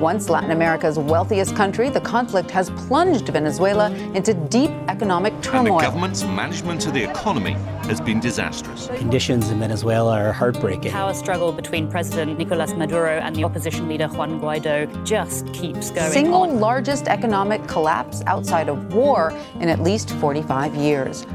Once Latin America's wealthiest country, the conflict has plunged Venezuela into deep economic turmoil. And the government's management of the economy has been disastrous. Conditions in Venezuela are heartbreaking. Power struggle between President Nicolas Maduro and the opposition leader Juan Guaido just keeps going Single on. largest economic collapse outside of war in at least 45 years.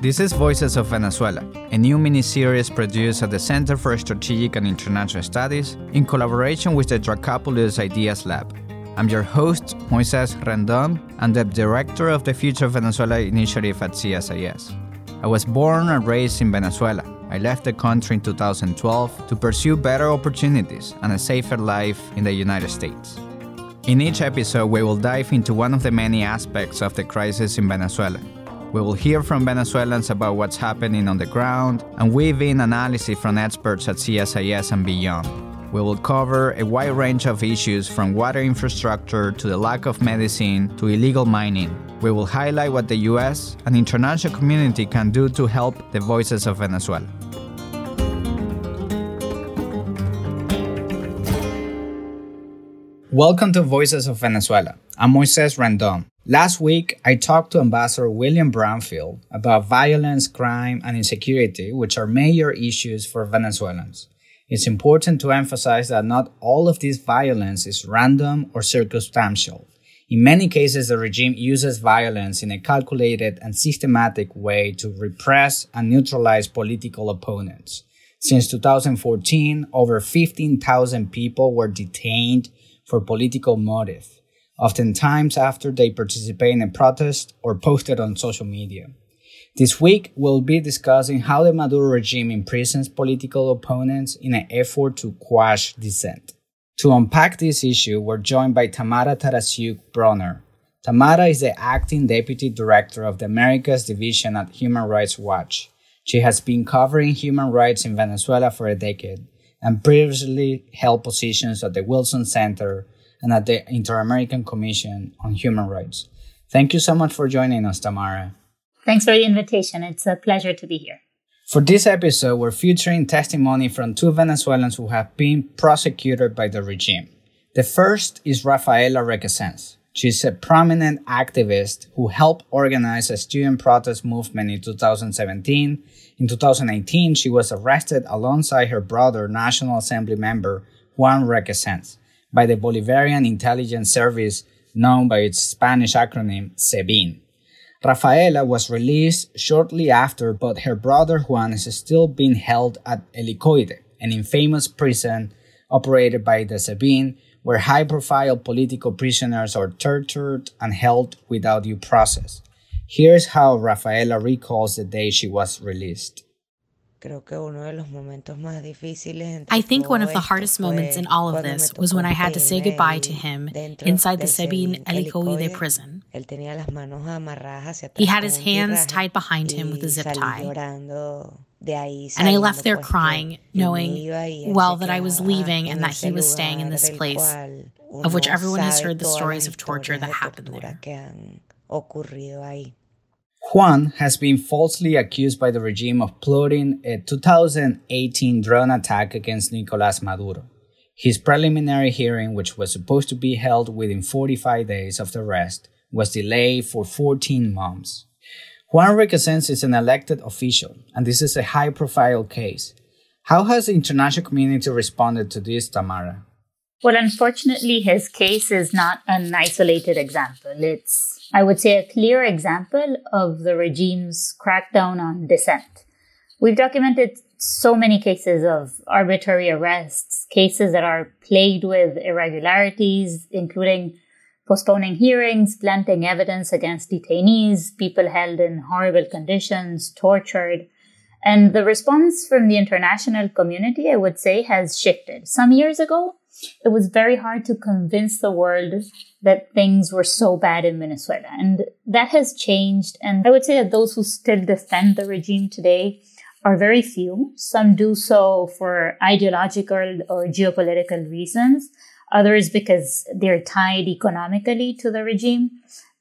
This is Voices of Venezuela, a new mini-series produced at the Center for Strategic and International Studies in collaboration with the Dracopoulos Ideas Lab. I'm your host, Moises Rendon, and the director of the Future Venezuela initiative at CSIS. I was born and raised in Venezuela. I left the country in 2012 to pursue better opportunities and a safer life in the United States. In each episode, we will dive into one of the many aspects of the crisis in Venezuela we will hear from Venezuelans about what's happening on the ground and weave in analysis from experts at CSIS and beyond. We will cover a wide range of issues from water infrastructure to the lack of medicine to illegal mining. We will highlight what the US and international community can do to help the voices of Venezuela. Welcome to Voices of Venezuela. I'm Moises Rendon. Last week, I talked to Ambassador William Brownfield about violence, crime, and insecurity, which are major issues for Venezuelans. It's important to emphasize that not all of this violence is random or circumstantial. In many cases, the regime uses violence in a calculated and systematic way to repress and neutralize political opponents. Since 2014, over 15,000 people were detained for political motive oftentimes after they participate in a protest or posted on social media. This week, we'll be discussing how the Maduro regime imprisons political opponents in an effort to quash dissent. To unpack this issue, we're joined by Tamara Taraciuk Broner. Tamara is the acting deputy director of the Americas Division at Human Rights Watch. She has been covering human rights in Venezuela for a decade and previously held positions at the Wilson Center and at the Inter American Commission on Human Rights. Thank you so much for joining us, Tamara. Thanks for the invitation. It's a pleasure to be here. For this episode, we're featuring testimony from two Venezuelans who have been prosecuted by the regime. The first is Rafaela Requesens. She's a prominent activist who helped organize a student protest movement in 2017. In 2018, she was arrested alongside her brother, National Assembly member Juan Requesens by the Bolivarian Intelligence Service known by its Spanish acronym SEBIN. Rafaela was released shortly after, but her brother Juan is still being held at Helicoide, an infamous prison operated by the SEBIN, where high profile political prisoners are tortured and held without due process. Here's how Rafaela recalls the day she was released. I think one of the hardest moments in all of this was when I had to say goodbye to him inside the Sebin Helicoide prison. He had his hands tied behind him with a zip tie. And I left there crying, knowing, well, that I was leaving and that he was staying in this place, of which everyone has heard the stories of torture that happened there. Juan has been falsely accused by the regime of plotting a 2018 drone attack against Nicolas Maduro. His preliminary hearing, which was supposed to be held within 45 days of the arrest, was delayed for 14 months. Juan Requesens is an elected official, and this is a high profile case. How has the international community responded to this, Tamara? Well, unfortunately, his case is not an isolated example. It's I would say, a clear example of the regime's crackdown on dissent. We've documented so many cases of arbitrary arrests, cases that are plagued with irregularities, including postponing hearings, planting evidence against detainees, people held in horrible conditions, tortured. And the response from the international community, I would say, has shifted. Some years ago, it was very hard to convince the world that things were so bad in Venezuela. And that has changed. And I would say that those who still defend the regime today are very few. Some do so for ideological or geopolitical reasons. Others because they're tied economically to the regime.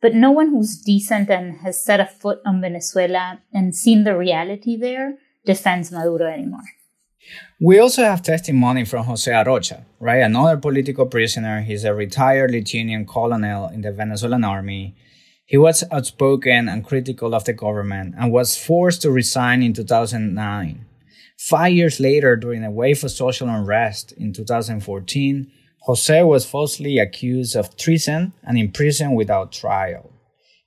But no one who's decent and has set a foot on Venezuela and seen the reality there defends Maduro anymore. We also have testimony from Jose Arocha, right? Another political prisoner. He's a retired lieutenant colonel in the Venezuelan army. He was outspoken and critical of the government and was forced to resign in 2009. Five years later, during a wave of social unrest in 2014, Jose was falsely accused of treason and imprisoned without trial.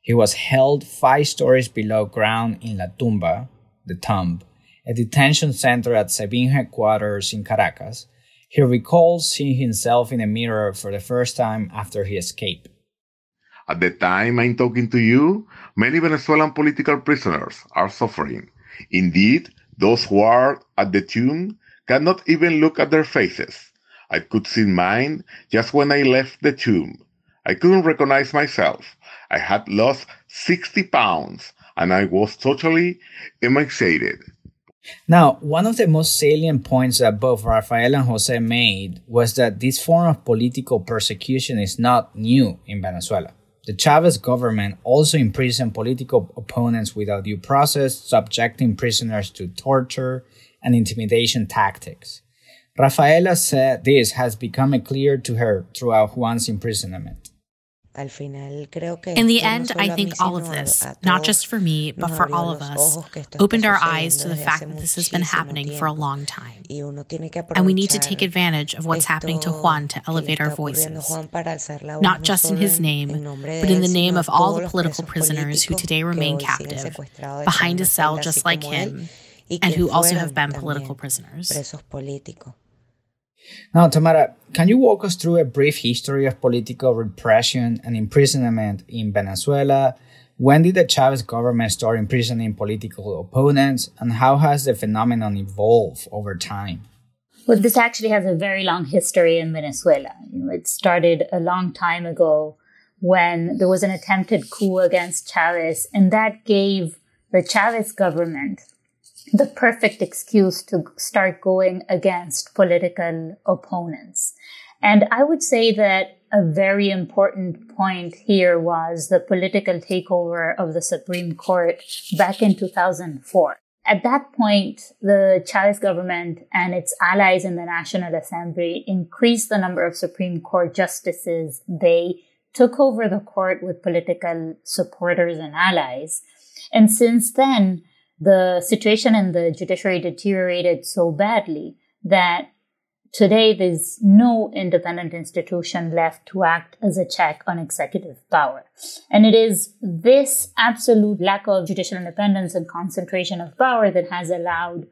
He was held five stories below ground in La Tumba, the tomb, a detention center at SEBIN headquarters in Caracas. He recalls seeing himself in a mirror for the first time after he escaped. At the time I'm talking to you, many Venezuelan political prisoners are suffering. Indeed, those who are at the tomb cannot even look at their faces. I could see mine just when I left the tomb. I couldn't recognize myself. I had lost 60 pounds and I was totally emaciated. Now, one of the most salient points that both Rafael and Jose made was that this form of political persecution is not new in Venezuela. The Chavez government also imprisoned political opponents without due process, subjecting prisoners to torture and intimidation tactics. Rafaela said this has become clear to her throughout Juan's imprisonment. In the end, I think all of this, not just for me, but for all of us, opened our eyes to the fact that this has been happening for a long time. And we need to take advantage of what's happening to Juan to elevate our voices, not just in his name, but in the name of all the political prisoners who today remain captive, behind a cell just like him, and who also have been political prisoners. Now, Tamara, can you walk us through a brief history of political repression and imprisonment in Venezuela? When did the Chavez government start imprisoning political opponents, and how has the phenomenon evolved over time? Well, this actually has a very long history in Venezuela. It started a long time ago when there was an attempted coup against Chavez, and that gave the Chavez government the perfect excuse to start going against political opponents. And I would say that a very important point here was the political takeover of the Supreme Court back in 2004. At that point, the Chavez government and its allies in the National Assembly increased the number of Supreme Court justices. They took over the court with political supporters and allies. And since then, the situation in the judiciary deteriorated so badly that today there's no independent institution left to act as a check on executive power. And it is this absolute lack of judicial independence and concentration of power that has allowed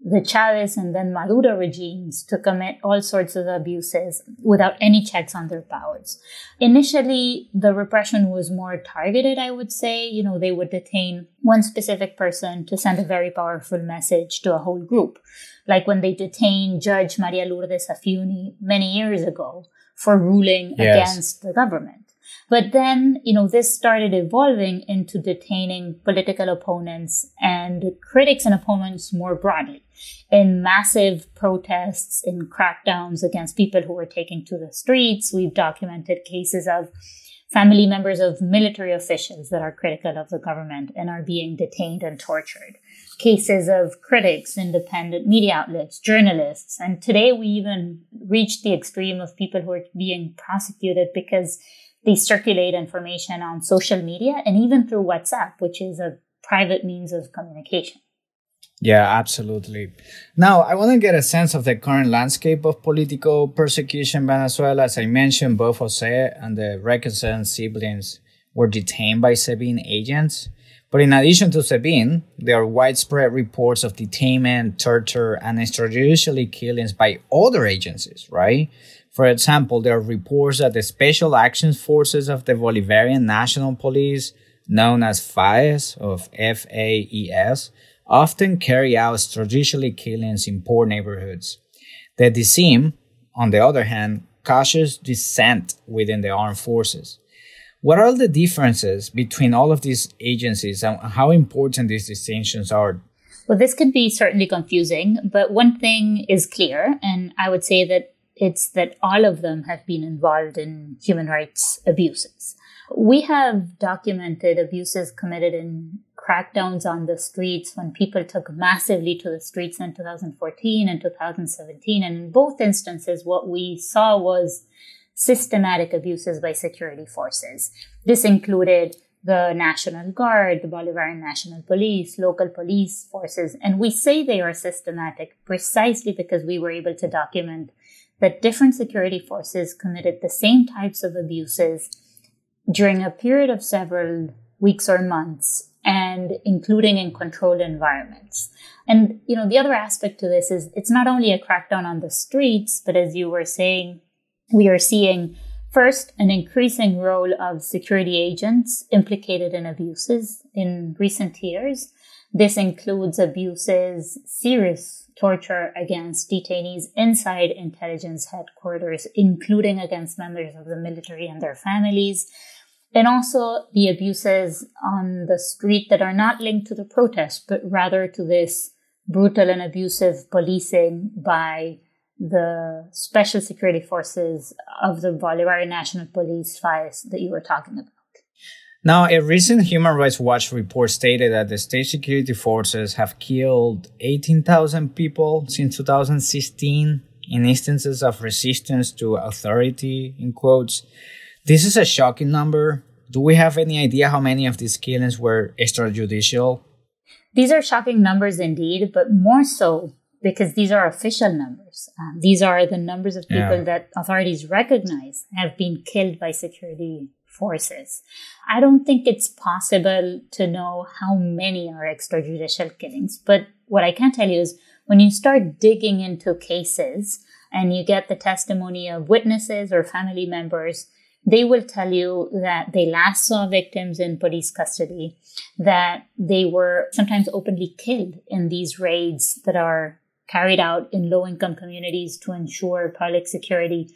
the Chavez and then Maduro regimes to commit all sorts of abuses without any checks on their powers. Initially, the repression was more targeted, I would say. You know, they would detain one specific person to send a very powerful message to a whole group. Like when they detained Judge Maria Lourdes Afiuni many years ago for ruling yes. against the government. But then, you know, this started evolving into detaining political opponents and critics and opponents more broadly in massive protests, in crackdowns against people who were taken to the streets. We've documented cases of family members of military officials that are critical of the government and are being detained and tortured. Cases of critics, independent media outlets, journalists. And today we even reached the extreme of people who are being prosecuted because they circulate information on social media and even through WhatsApp, which is a private means of communication. Yeah, absolutely. Now, I want to get a sense of the current landscape of political persecution in Venezuela. As I mentioned, both Jose and the Requesens siblings were detained by SEBIN agents. But in addition to SEBIN, there are widespread reports of detainment, torture, and extrajudicially killings by other agencies, right? For example, there are reports that the Special Action Forces of the Bolivarian National Police, known as FAES of FAES, often carry out extrajudicially killings in poor neighborhoods. The DSIM, on the other hand, cautious dissent within the armed forces. What are the differences between all of these agencies and how important these distinctions are? Well, this can be certainly confusing, but one thing is clear, and I would say that it's that all of them have been involved in human rights abuses. We have documented abuses committed in crackdowns on the streets, when people took massively to the streets in 2014 and 2017. And in both instances, what we saw was systematic abuses by security forces. This included the National Guard, the Bolivarian National Police, local police forces. And we say they are systematic precisely because we were able to document that different security forces committed the same types of abuses during a period of several weeks or months and including in controlled environments. And, you know, the other aspect to this is it's not only a crackdown on the streets, but as you were saying, we are seeing first an increasing role of security agents implicated in abuses in recent years. This includes abuses, serious torture against detainees inside intelligence headquarters, including against members of the military and their families, and also the abuses on the street that are not linked to the protest, but rather to this brutal and abusive policing by the special security forces of the Bolivarian National Police FAES that you were talking about. Now, a recent Human Rights Watch report stated that the state security forces have killed 18,000 people since 2016 in instances of resistance to authority, in quotes. This is a shocking number. Do we have any idea how many of these killings were extrajudicial? These are shocking numbers indeed, but more so because these are official numbers. Um, these are the numbers of people yeah. that authorities recognize have been killed by security forces. I don't think it's possible to know how many are extrajudicial killings, but what I can tell you is when you start digging into cases and you get the testimony of witnesses or family members, they will tell you that they last saw victims in police custody, that they were sometimes openly killed in these raids that are carried out in low income communities to ensure public security.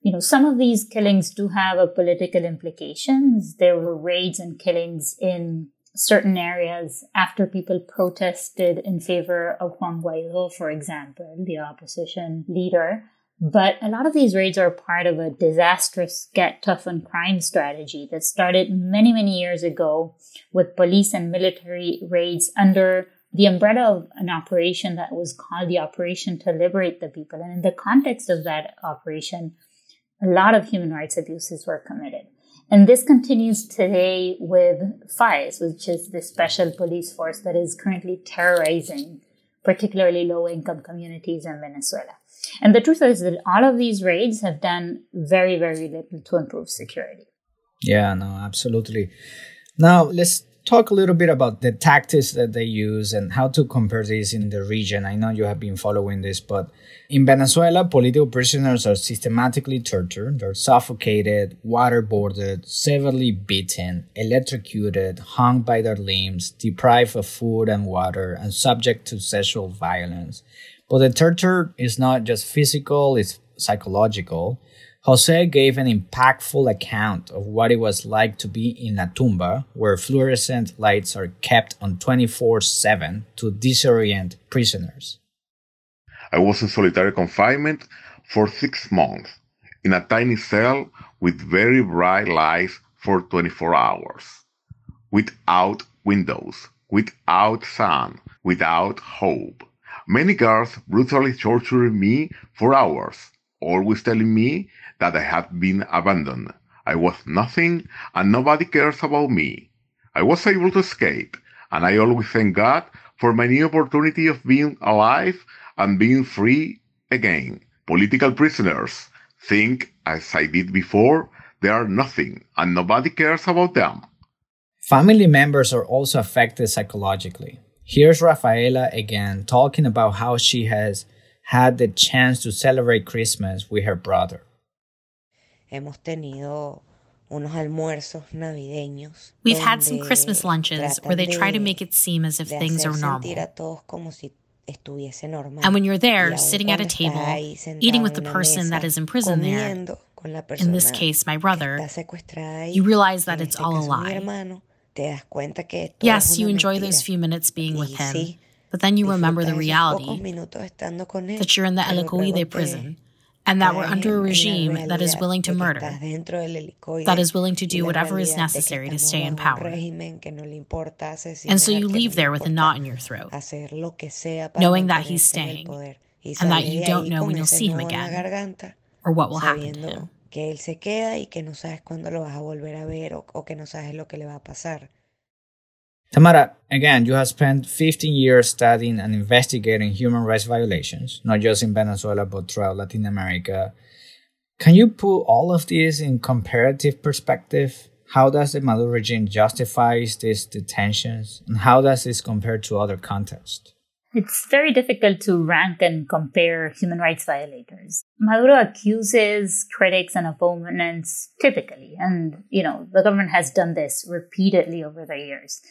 You know, some of these killings do have a political implications. There were raids and killings in certain areas after people protested in favor of Juan Guaido, for example, the opposition leader. But a lot of these raids are part of a disastrous get tough on crime strategy that started many, many years ago with police and military raids under the umbrella of an operation that was called the Operation to Liberate the People. And in the context of that operation, a lot of human rights abuses were committed. And this continues today with FAES, which is the special police force that is currently terrorizing particularly low income communities in Venezuela. And the truth is that all of these raids have done very, very little to improve security. Yeah, no, absolutely. Now, let's talk a little bit about the tactics that they use and how to compare this in the region. I know you have been following this, but in Venezuela, political prisoners are systematically tortured, they're suffocated, waterboarded, severely beaten, electrocuted, hung by their limbs, deprived of food and water, and subject to sexual violence. But the torture is not just physical, it's psychological. Jose gave an impactful account of what it was like to be in a tumba where fluorescent lights are kept on 24 7 to disorient prisoners. I was in solitary confinement for six months in a tiny cell with very bright lights for 24 hours, without windows, without sun, without hope. Many guards brutally tortured me for hours, always telling me that I had been abandoned. I was nothing and nobody cares about me. I was able to escape, and I always thank God for my new opportunity of being alive and being free again. Political prisoners think, as I did before, they are nothing and nobody cares about them. Family members are also affected psychologically. Here's Rafaela again talking about how she has had the chance to celebrate Christmas with her brother. hemos tenido unos almuerzos navideños. We've had some Christmas lunches where they try to make it seem as if things are normal. And when you're there, sitting at a table, eating with the person that is in prison there, in this case, my brother, you realize that it's all a lie. Yes, you enjoy those few minutes being with him, but then you remember the reality that you're in the El Helicoide prison and that we're under a regime that is willing to murder, that is willing to do whatever is necessary to stay in power. And so you leave there with a knot in your throat, knowing that he's staying, and that you don't know when you'll see him again, or what will happen to him. que él se queda y que no sabes cuándo lo vas a volver a ver o, o que no sabes lo que le va a pasar. Tamara, again, you have spent 15 years studying and investigating human rights violations, not just in Venezuela, but throughout Latin America. Can you put all of this in comparative perspective? How does the Maduro regime justify these detentions? And how does this compare to other contexts? It's very difficult to rank and compare human rights violators. Maduro accuses critics and opponents typically, and you know, the government has done this repeatedly over the years.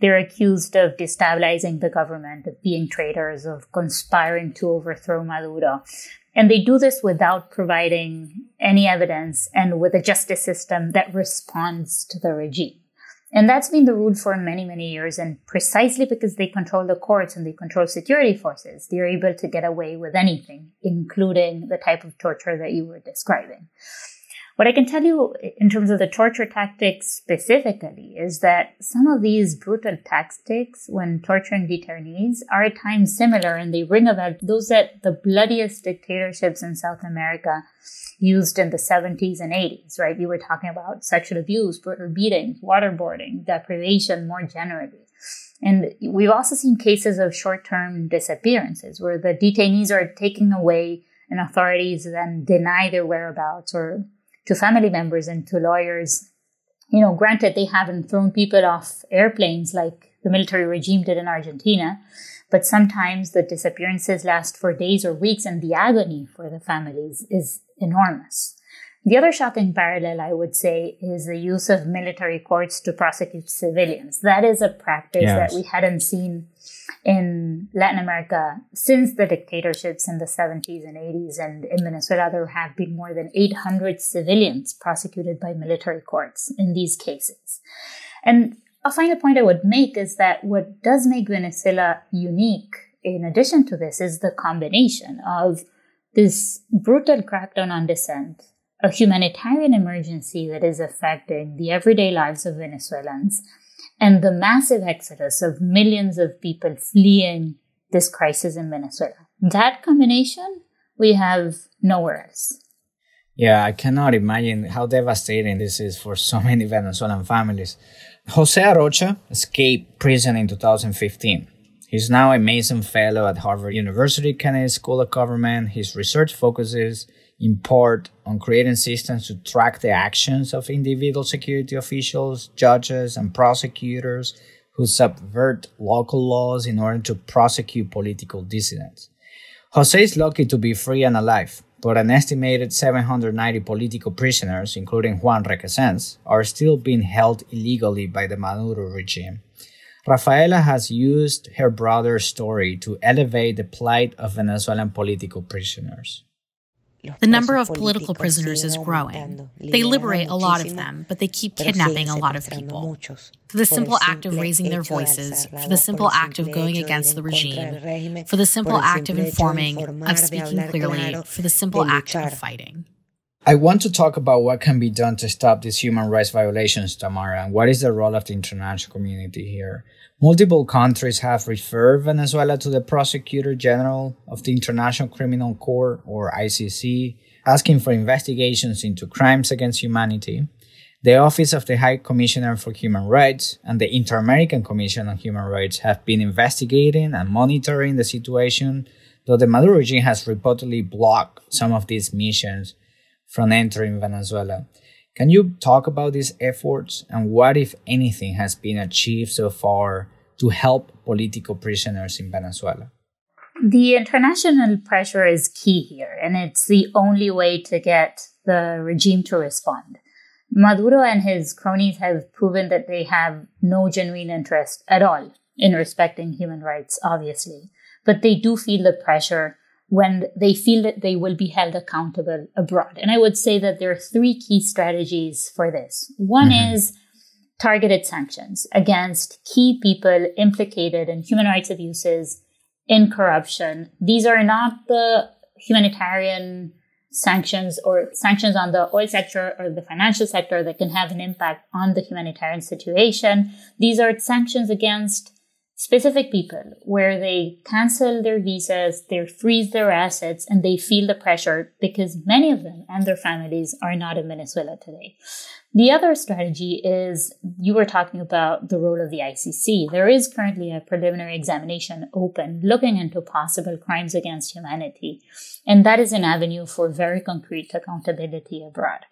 They're accused of destabilizing the government, of being traitors, of conspiring to overthrow Maduro. And they do this without providing any evidence and with a justice system that responds to the regime. And that's been the rule for many, many years. And precisely because they control the courts and they control security forces, they're able to get away with anything, including the type of torture that you were describing. What I can tell you in terms of the torture tactics specifically is that some of these brutal tactics when torturing detainees are at times similar and they ring about those that the bloodiest dictatorships in South America used in the 70s and 80s, right? You were talking about sexual abuse, brutal beatings, waterboarding, deprivation more generally. And we've also seen cases of short term disappearances where the detainees are taken away and authorities then deny their whereabouts or to family members and to lawyers. You know, granted, they haven't thrown people off airplanes like the military regime did in Argentina, but sometimes the disappearances last for days or weeks, and the agony for the families is enormous. The other shocking parallel, I would say, is the use of military courts to prosecute civilians. That is a practice yes. that we hadn't seen in Latin America since the dictatorships in the 70s and 80s. And in Venezuela, there have been more than 800 civilians prosecuted by military courts in these cases. And a final point I would make is that what does make Venezuela unique, in addition to this, is the combination of this brutal crackdown on dissent a humanitarian emergency that is affecting the everyday lives of Venezuelans and the massive exodus of millions of people fleeing this crisis in Venezuela. That combination we have nowhere else. Yeah, I cannot imagine how devastating this is for so many Venezuelan families. Jose Arocha escaped prison in 2015. He's now a Mason Fellow at Harvard University Kennedy School of Government. His research focuses in part on creating systems to track the actions of individual security officials, judges, and prosecutors who subvert local laws in order to prosecute political dissidents. Jose is lucky to be free and alive, but an estimated 790 political prisoners, including Juan Requesens, are still being held illegally by the Maduro regime. Rafaela has used her brother's story to elevate the plight of Venezuelan political prisoners. The number of political prisoners is growing. They liberate a lot of them, but they keep kidnapping a lot of people. For the simple act of raising their voices, for the simple act of going against the regime, for the simple act of informing, of speaking clearly, for the simple act of fighting. I want to talk about what can be done to stop these human rights violations, Tamara, and what is the role of the international community here. Multiple countries have referred Venezuela to the Prosecutor General of the International Criminal Court, or ICC, asking for investigations into crimes against humanity. The Office of the High Commissioner for Human Rights and the Inter American Commission on Human Rights have been investigating and monitoring the situation, though the Maduro regime has reportedly blocked some of these missions from entering Venezuela. Can you talk about these efforts and what, if anything, has been achieved so far to help political prisoners in Venezuela? The international pressure is key here, and it's the only way to get the regime to respond. Maduro and his cronies have proven that they have no genuine interest at all in respecting human rights, obviously, but they do feel the pressure when they feel that they will be held accountable abroad. And I would say that there are three key strategies for this. One mm-hmm. is targeted sanctions against key people implicated in human rights abuses, in corruption. These are not the humanitarian sanctions or sanctions on the oil sector or the financial sector that can have an impact on the humanitarian situation. These are sanctions against specific people where they cancel their visas, they freeze their assets, and they feel the pressure because many of them and their families are not in Venezuela today. The other strategy is you were talking about the role of the ICC. There is currently a preliminary examination open looking into possible crimes against humanity. And that is an avenue for very concrete accountability abroad.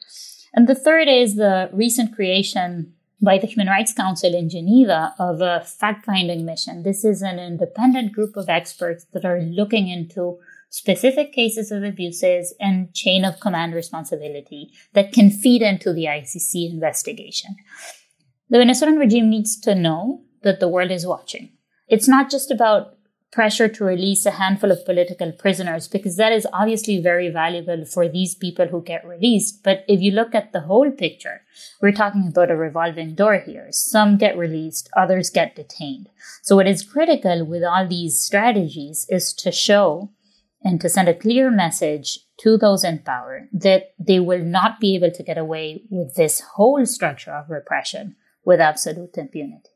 And the third is the recent creation by the Human Rights Council in Geneva of a fact finding mission. This is an independent group of experts that are looking into specific cases of abuses and chain of command responsibility that can feed into the ICC investigation. The Venezuelan regime needs to know that the world is watching. It's not just about pressure to release a handful of political prisoners because that is obviously very valuable for these people who get released. But if you look at the whole picture, we're talking about a revolving door here. Some get released, others get detained. So what is critical with all these strategies is to show and to send a clear message to those in power that they will not be able to get away with this whole structure of repression with absolute impunity.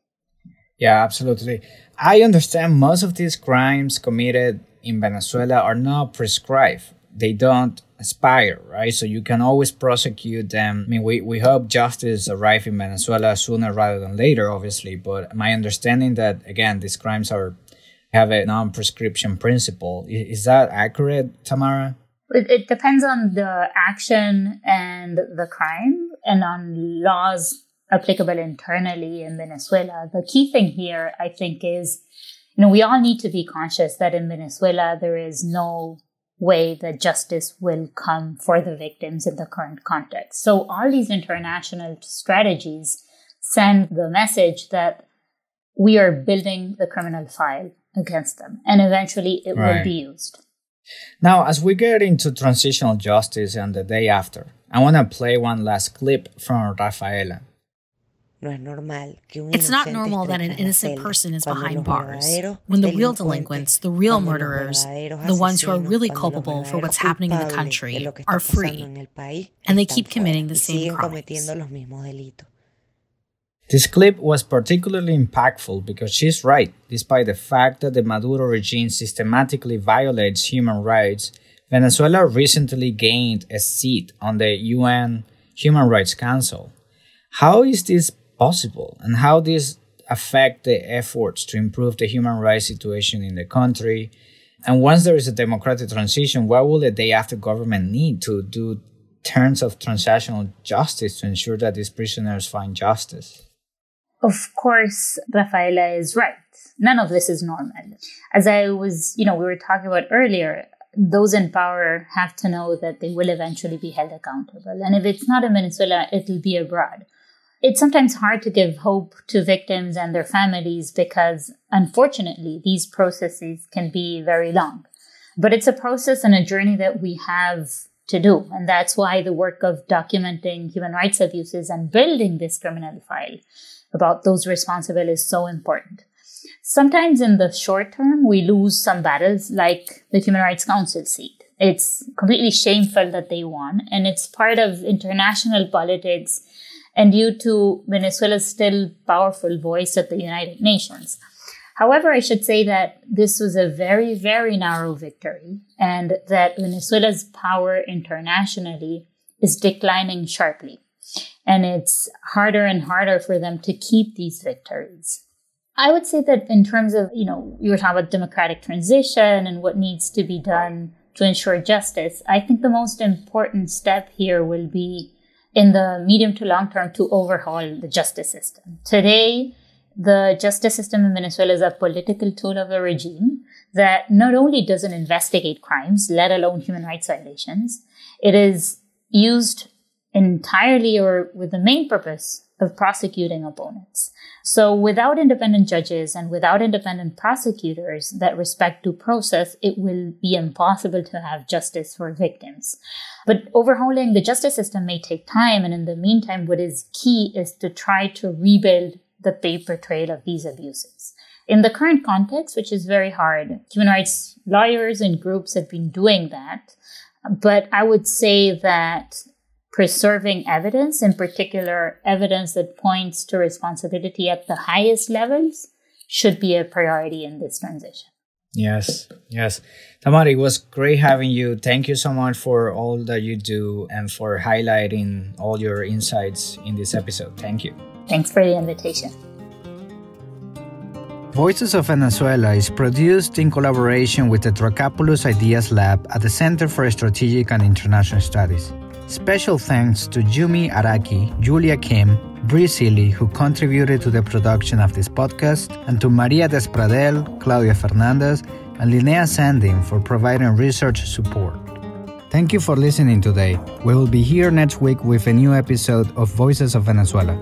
Yeah, absolutely. I understand most of these crimes committed in Venezuela are not prescribed. They don't expire, right? So you can always prosecute them. I mean, we, we hope justice arrive in Venezuela sooner rather than later, obviously. But my understanding that, again, these crimes are have a non-prescription principle. Is that accurate, Tamara? It, it depends on the action and the crime and on laws applicable internally in Venezuela. The key thing here, I think, is, you know, we all need to be conscious that in Venezuela, there is no way that justice will come for the victims in the current context. So all these international strategies send the message that we are building the criminal file against them and eventually it right. will be used. Now, as we get into transitional justice and the day after, I want to play one last clip from Rafaela. It's not normal that an innocent person is behind bars when the real delinquents, the real murderers, the ones who are really culpable for what's happening in the country, are free, and they keep committing the same crimes. This clip was particularly impactful because she's right. Despite the fact that the Maduro regime systematically violates human rights, Venezuela recently gained a seat on the UN Human Rights Council. How is this possible? And how this affect the efforts to improve the human rights situation in the country? And once there is a democratic transition what will the day after government need to do terms of transitional justice to ensure that these prisoners find justice? Of course rafaela is right. None of this is normal. As i was you know we were talking about earlier those in power have to know that they will eventually be held accountable. And if it's not in venezuela it'll be abroad it's sometimes hard to give hope to victims and their families because, unfortunately, these processes can be very long. But it's a process and a journey that we have to do. And that's why the work of documenting human rights abuses and building this criminal file about those responsible is so important. Sometimes in the short term, we lose some battles like the Human Rights Council seat. It's completely shameful that they won, and it's part of international politics and due to Venezuela's still powerful voice at the United Nations. However, I should say that this was a very, very narrow victory and that Venezuela's power internationally is declining sharply. And it's harder and harder for them to keep these victories. I would say that in terms of, you know, you were talking about democratic transition and what needs to be done to ensure justice. I think the most important step here will be in the medium to long term to overhaul the justice system. Today, the justice system in Venezuela is a political tool of the regime that not only doesn't investigate crimes, let alone human rights violations, it is used entirely or with the main purpose of prosecuting opponents. So without independent judges and without independent prosecutors that respect due process, it will be impossible to have justice for victims. But overhauling the justice system may take time. And in the meantime, what is key is to try to rebuild the paper trail of these abuses. In the current context, which is very hard, human rights lawyers and groups have been doing that. But I would say that preserving evidence, in particular, evidence that points to responsibility at the highest levels, should be a priority in this transition. Yes, yes. Tamara, it was great having you. Thank you so much for all that you do and for highlighting all your insights in this episode. Thank you. Thanks for the invitation. Voices of Venezuela is produced in collaboration with the Dracopoulos Ideas Lab at the Center for Strategic and International Studies. Special thanks to Jumi Araki, Julia Kim, Bree Seeley, who contributed to the production of this podcast, and to Maria Despradel, Claudia Fernandez, and Linnea Sandin for providing research support. Thank you for listening today. We will be here next week with a new episode of Voices of Venezuela.